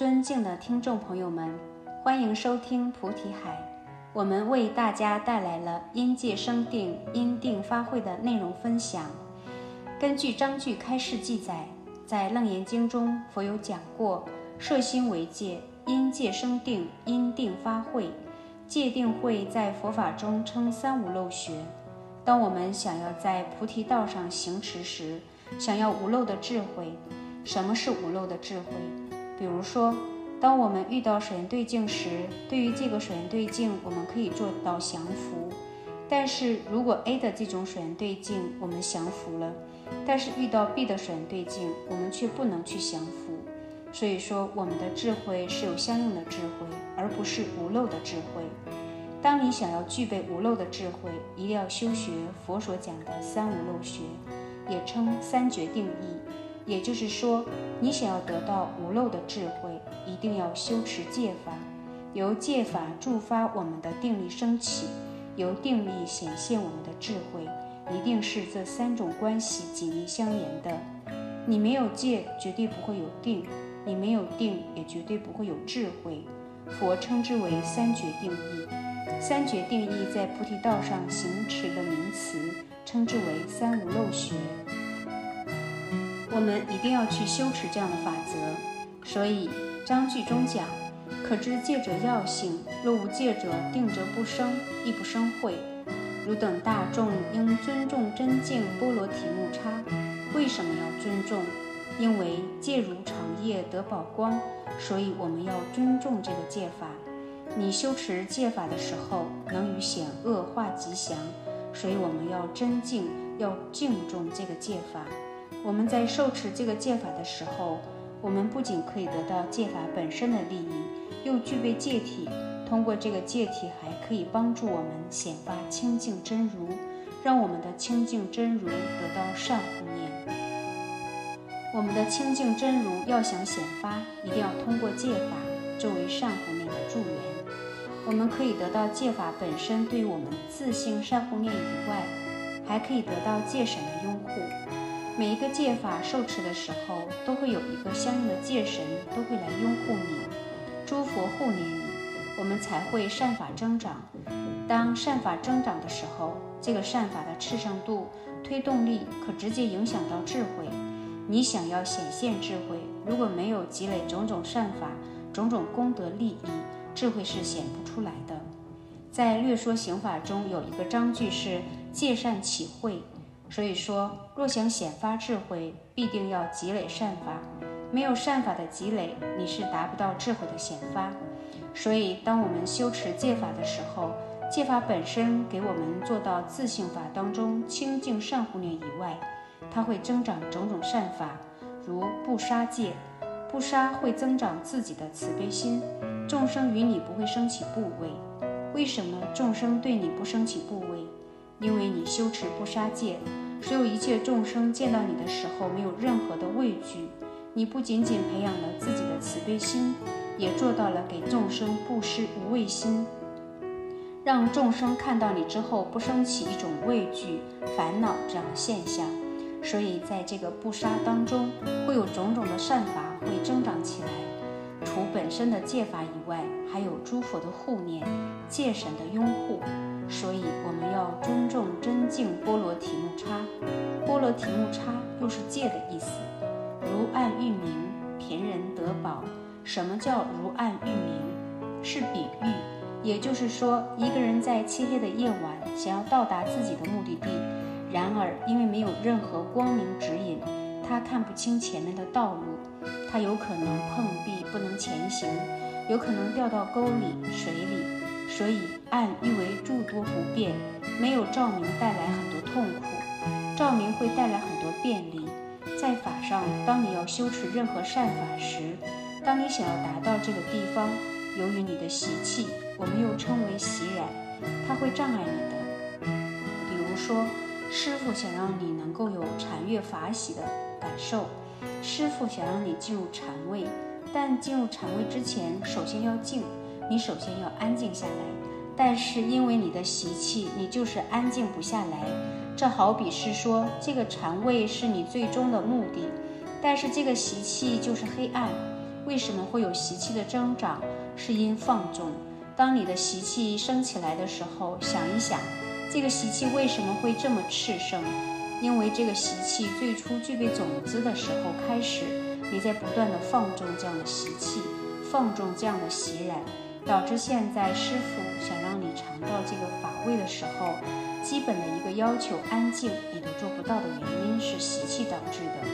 尊敬的听众朋友们，欢迎收听菩提海。我们为大家带来了因界生定、因定发慧的内容分享。根据章句开示记载，在《楞严经》中，佛有讲过：摄心为戒，因界生定，因定发慧。戒定慧在佛法中称三无漏学。当我们想要在菩提道上行持时，想要无漏的智慧。什么是无漏的智慧？比如说，当我们遇到水源对境时，对于这个水源对境，我们可以做到降服；但是如果 A 的这种水源对境我们降服了，但是遇到 B 的水源对境，我们却不能去降服。所以说，我们的智慧是有相应的智慧，而不是无漏的智慧。当你想要具备无漏的智慧，一定要修学佛所讲的三无漏学，也称三觉定义。也就是说，你想要得到无漏的智慧，一定要修持戒法，由戒法助发我们的定力升起，由定力显现我们的智慧，一定是这三种关系紧密相连的。你没有戒，绝对不会有定；你没有定，也绝对不会有智慧。佛称之为三觉定义，三觉定义在菩提道上行持的名词，称之为三无漏学。我们一定要去修持这样的法则，所以章句中讲：“可知戒者要性，若无戒者，定则不生，亦不生慧。汝等大众应尊重真境波罗提木叉。为什么要尊重？因为戒如长夜得宝光，所以我们要尊重这个戒法。你修持戒法的时候，能与险恶化吉祥，所以我们要真敬，要敬重这个戒法。”我们在受持这个戒法的时候，我们不仅可以得到戒法本身的利益，又具备戒体。通过这个戒体，还可以帮助我们显发清净真如，让我们的清净真如得到善护念。我们的清净真如要想显发，一定要通过戒法作为善护念的助缘。我们可以得到戒法本身对我们自性善护念以外，还可以得到戒神的拥护。每一个戒法受持的时候，都会有一个相应的戒神，都会来拥护你，诸佛护念你，我们才会善法增长。当善法增长的时候，这个善法的炽盛度、推动力可直接影响到智慧。你想要显现智慧，如果没有积累种种善法、种种功德利益，智慧是显不出来的。在略说刑法中有一个章句是戒善起慧。所以说，若想显发智慧，必定要积累善法。没有善法的积累，你是达不到智慧的显发。所以，当我们修持戒法的时候，戒法本身给我们做到自性法当中清净善护念以外，它会增长种种善法，如不杀戒。不杀会增长自己的慈悲心，众生与你不会升起怖畏。为什么众生对你不升起怖畏？因为你修持不杀戒。只有一切众生见到你的时候，没有任何的畏惧。你不仅仅培养了自己的慈悲心，也做到了给众生布施无畏心，让众生看到你之后不生起一种畏惧、烦恼这样的现象。所以，在这个不杀当中，会有种种的善法会增长起来。除本身的戒法以外，还有诸佛的护念、戒神的拥护。所以我们要题目差又是借的意思。如暗喻明，贫人得宝。什么叫如暗喻明？是比喻，也就是说，一个人在漆黑的夜晚想要到达自己的目的地，然而因为没有任何光明指引，他看不清前面的道路，他有可能碰壁不能前行，有可能掉到沟里、水里。所以暗喻为诸多不便，没有照明带来很多痛苦，照明会带来很多便利。在法上，当你要修持任何善法时，当你想要达到这个地方，由于你的习气，我们又称为习染，它会障碍你的。比如说，师傅想让你能够有禅悦法喜的感受，师傅想让你进入禅位，但进入禅位之前，首先要静。你首先要安静下来，但是因为你的习气，你就是安静不下来。这好比是说，这个禅位是你最终的目的，但是这个习气就是黑暗。为什么会有习气的增长？是因放纵。当你的习气升起来的时候，想一想，这个习气为什么会这么炽盛？因为这个习气最初具备种子的时候开始，你在不断的放纵这样的习气，放纵这样的习染，导致现在师傅想让你尝到这个法味的时候，基本的一个要求安静，你都做不到的原因是习气导致的。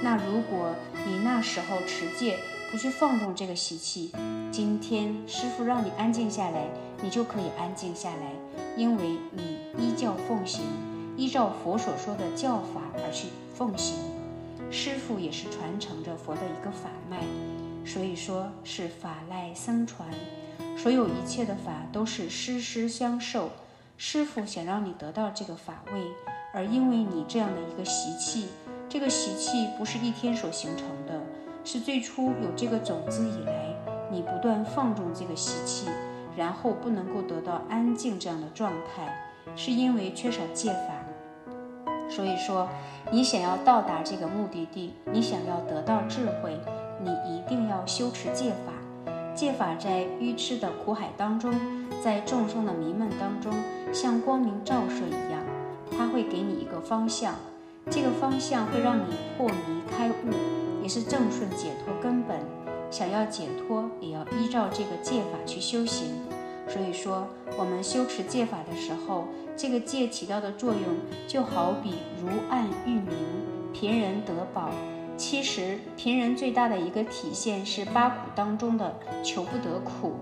那如果你那时候持戒，不去放纵这个习气，今天师傅让你安静下来，你就可以安静下来，因为你依教奉行。依照佛所说的教法而去奉行，师傅也是传承着佛的一个法脉，所以说是法赖僧传，所有一切的法都是师师相授。师傅想让你得到这个法位，而因为你这样的一个习气，这个习气不是一天所形成的，是最初有这个种子以来，你不断放纵这个习气，然后不能够得到安静这样的状态，是因为缺少戒法。所以说，你想要到达这个目的地，你想要得到智慧，你一定要修持戒法。戒法在愚痴的苦海当中，在众生的迷闷当中，像光明照射一样，它会给你一个方向。这个方向会让你破迷开悟，也是正顺解脱根本。想要解脱，也要依照这个戒法去修行。所以说，我们修持戒法的时候，这个戒起到的作用，就好比如暗喻明，贫人得宝。其实，贫人最大的一个体现是八苦当中的求不得苦。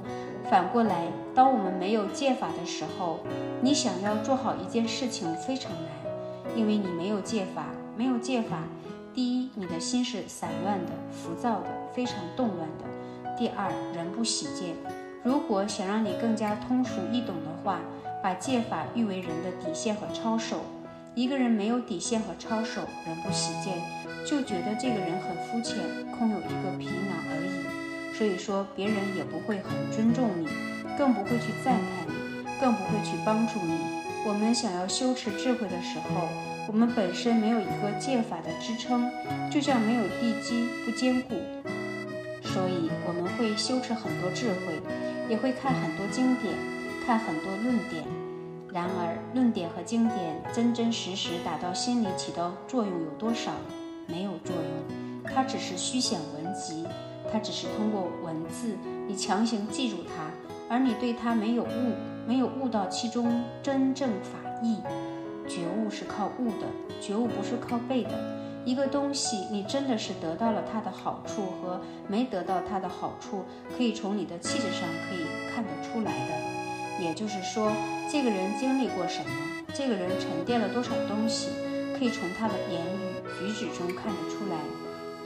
反过来，当我们没有戒法的时候，你想要做好一件事情非常难，因为你没有戒法。没有戒法，第一，你的心是散乱的、浮躁的、非常动乱的；第二，人不喜戒。如果想让你更加通俗易懂的话，把戒法誉为人的底线和操守。一个人没有底线和操守，人不喜戒，就觉得这个人很肤浅，空有一个皮囊而已。所以说，别人也不会很尊重你，更不会去赞叹你，更不会去帮助你。我们想要修持智慧的时候，我们本身没有一个戒法的支撑，就像没有地基不坚固，所以我们会修持很多智慧。也会看很多经典，看很多论点。然而，论点和经典真真实实打到心里起到作用有多少？没有作用，它只是虚显文集，它只是通过文字你强行记住它，而你对它没有悟，没有悟到其中真正法义。觉悟是靠悟的，觉悟不是靠背的。一个东西，你真的是得到了它的好处和没得到它的好处，可以从你的气质上可以看得出来的。也就是说，这个人经历过什么，这个人沉淀了多少东西，可以从他的言语举止中看得出来。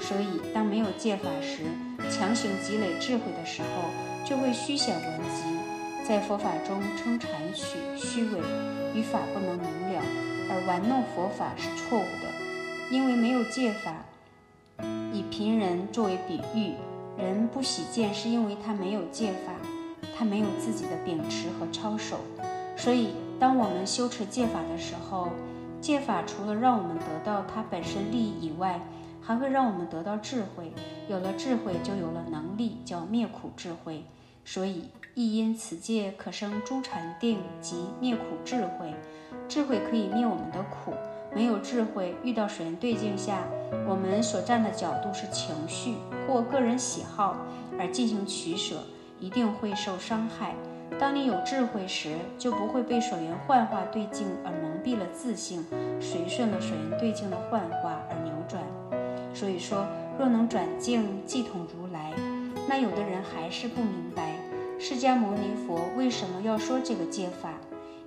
所以，当没有戒法时，强行积累智慧的时候，就会虚显文集，在佛法中称禅取虚伪，语法不能明了，而玩弄佛法是错误的。因为没有戒法，以贫人作为比喻，人不喜见是因为他没有戒法，他没有自己的秉持和操守。所以，当我们修持戒法的时候，戒法除了让我们得到它本身利益以外，还会让我们得到智慧。有了智慧，就有了能力，叫灭苦智慧。所以，亦因此戒可生诸禅定及灭苦智慧，智慧可以灭我们的苦。没有智慧，遇到水人对境下，我们所站的角度是情绪或个人喜好而进行取舍，一定会受伤害。当你有智慧时，就不会被水源幻化对境而蒙蔽了自性，随顺了水源对境的幻化而扭转。所以说，若能转境即同如来，那有的人还是不明白，释迦牟尼佛为什么要说这个戒法。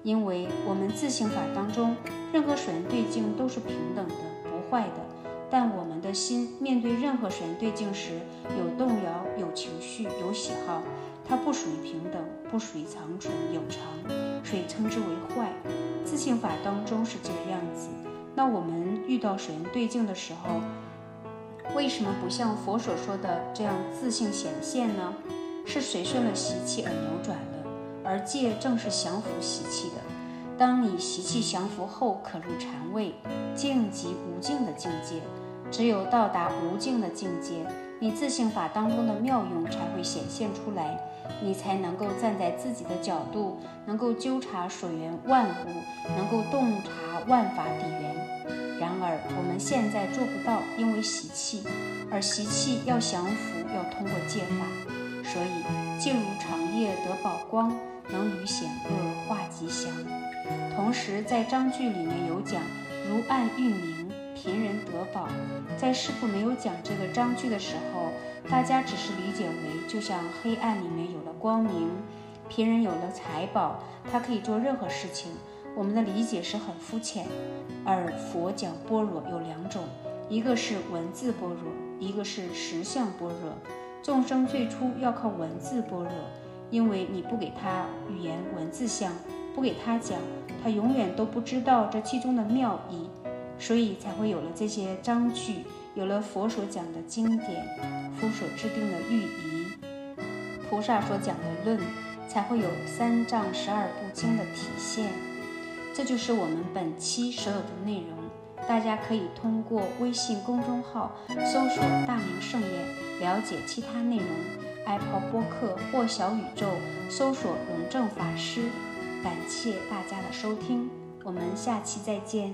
因为我们自性法当中，任何水源对境都是平等的、不坏的。但我们的心面对任何水源对境时，有动摇、有情绪、有喜好，它不属于平等，不属于长存有常，所以称之为坏。自性法当中是这个样子。那我们遇到水源对境的时候，为什么不像佛所说的这样自性显现呢？是随顺了习气而扭转的。而戒正是降服习气的，当你习气降服后，可入禅位，静即无尽的境界。只有到达无尽的境界，你自性法当中的妙用才会显现出来，你才能够站在自己的角度，能够纠察所缘万物，能够洞察万法底源。而我们现在做不到，因为习气，而习气要降服，要通过戒法，所以静如长夜得宝光，能与险恶化吉祥。同时在章句里面有讲如暗欲明。贫人得宝，在师傅没有讲这个章句的时候，大家只是理解为就像黑暗里面有了光明，贫人有了财宝，他可以做任何事情。我们的理解是很肤浅。而佛讲般若有两种，一个是文字般若，一个是实相般若。众生最初要靠文字般若，因为你不给他语言文字相，不给他讲，他永远都不知道这其中的妙意。所以才会有了这些章句，有了佛所讲的经典，佛所制定的律仪，菩萨所讲的论，才会有三藏十二部经的体现。这就是我们本期所有的内容。大家可以通过微信公众号搜索“大明圣言”了解其他内容，Apple 播客或小宇宙搜索“荣正法师”。感谢大家的收听，我们下期再见。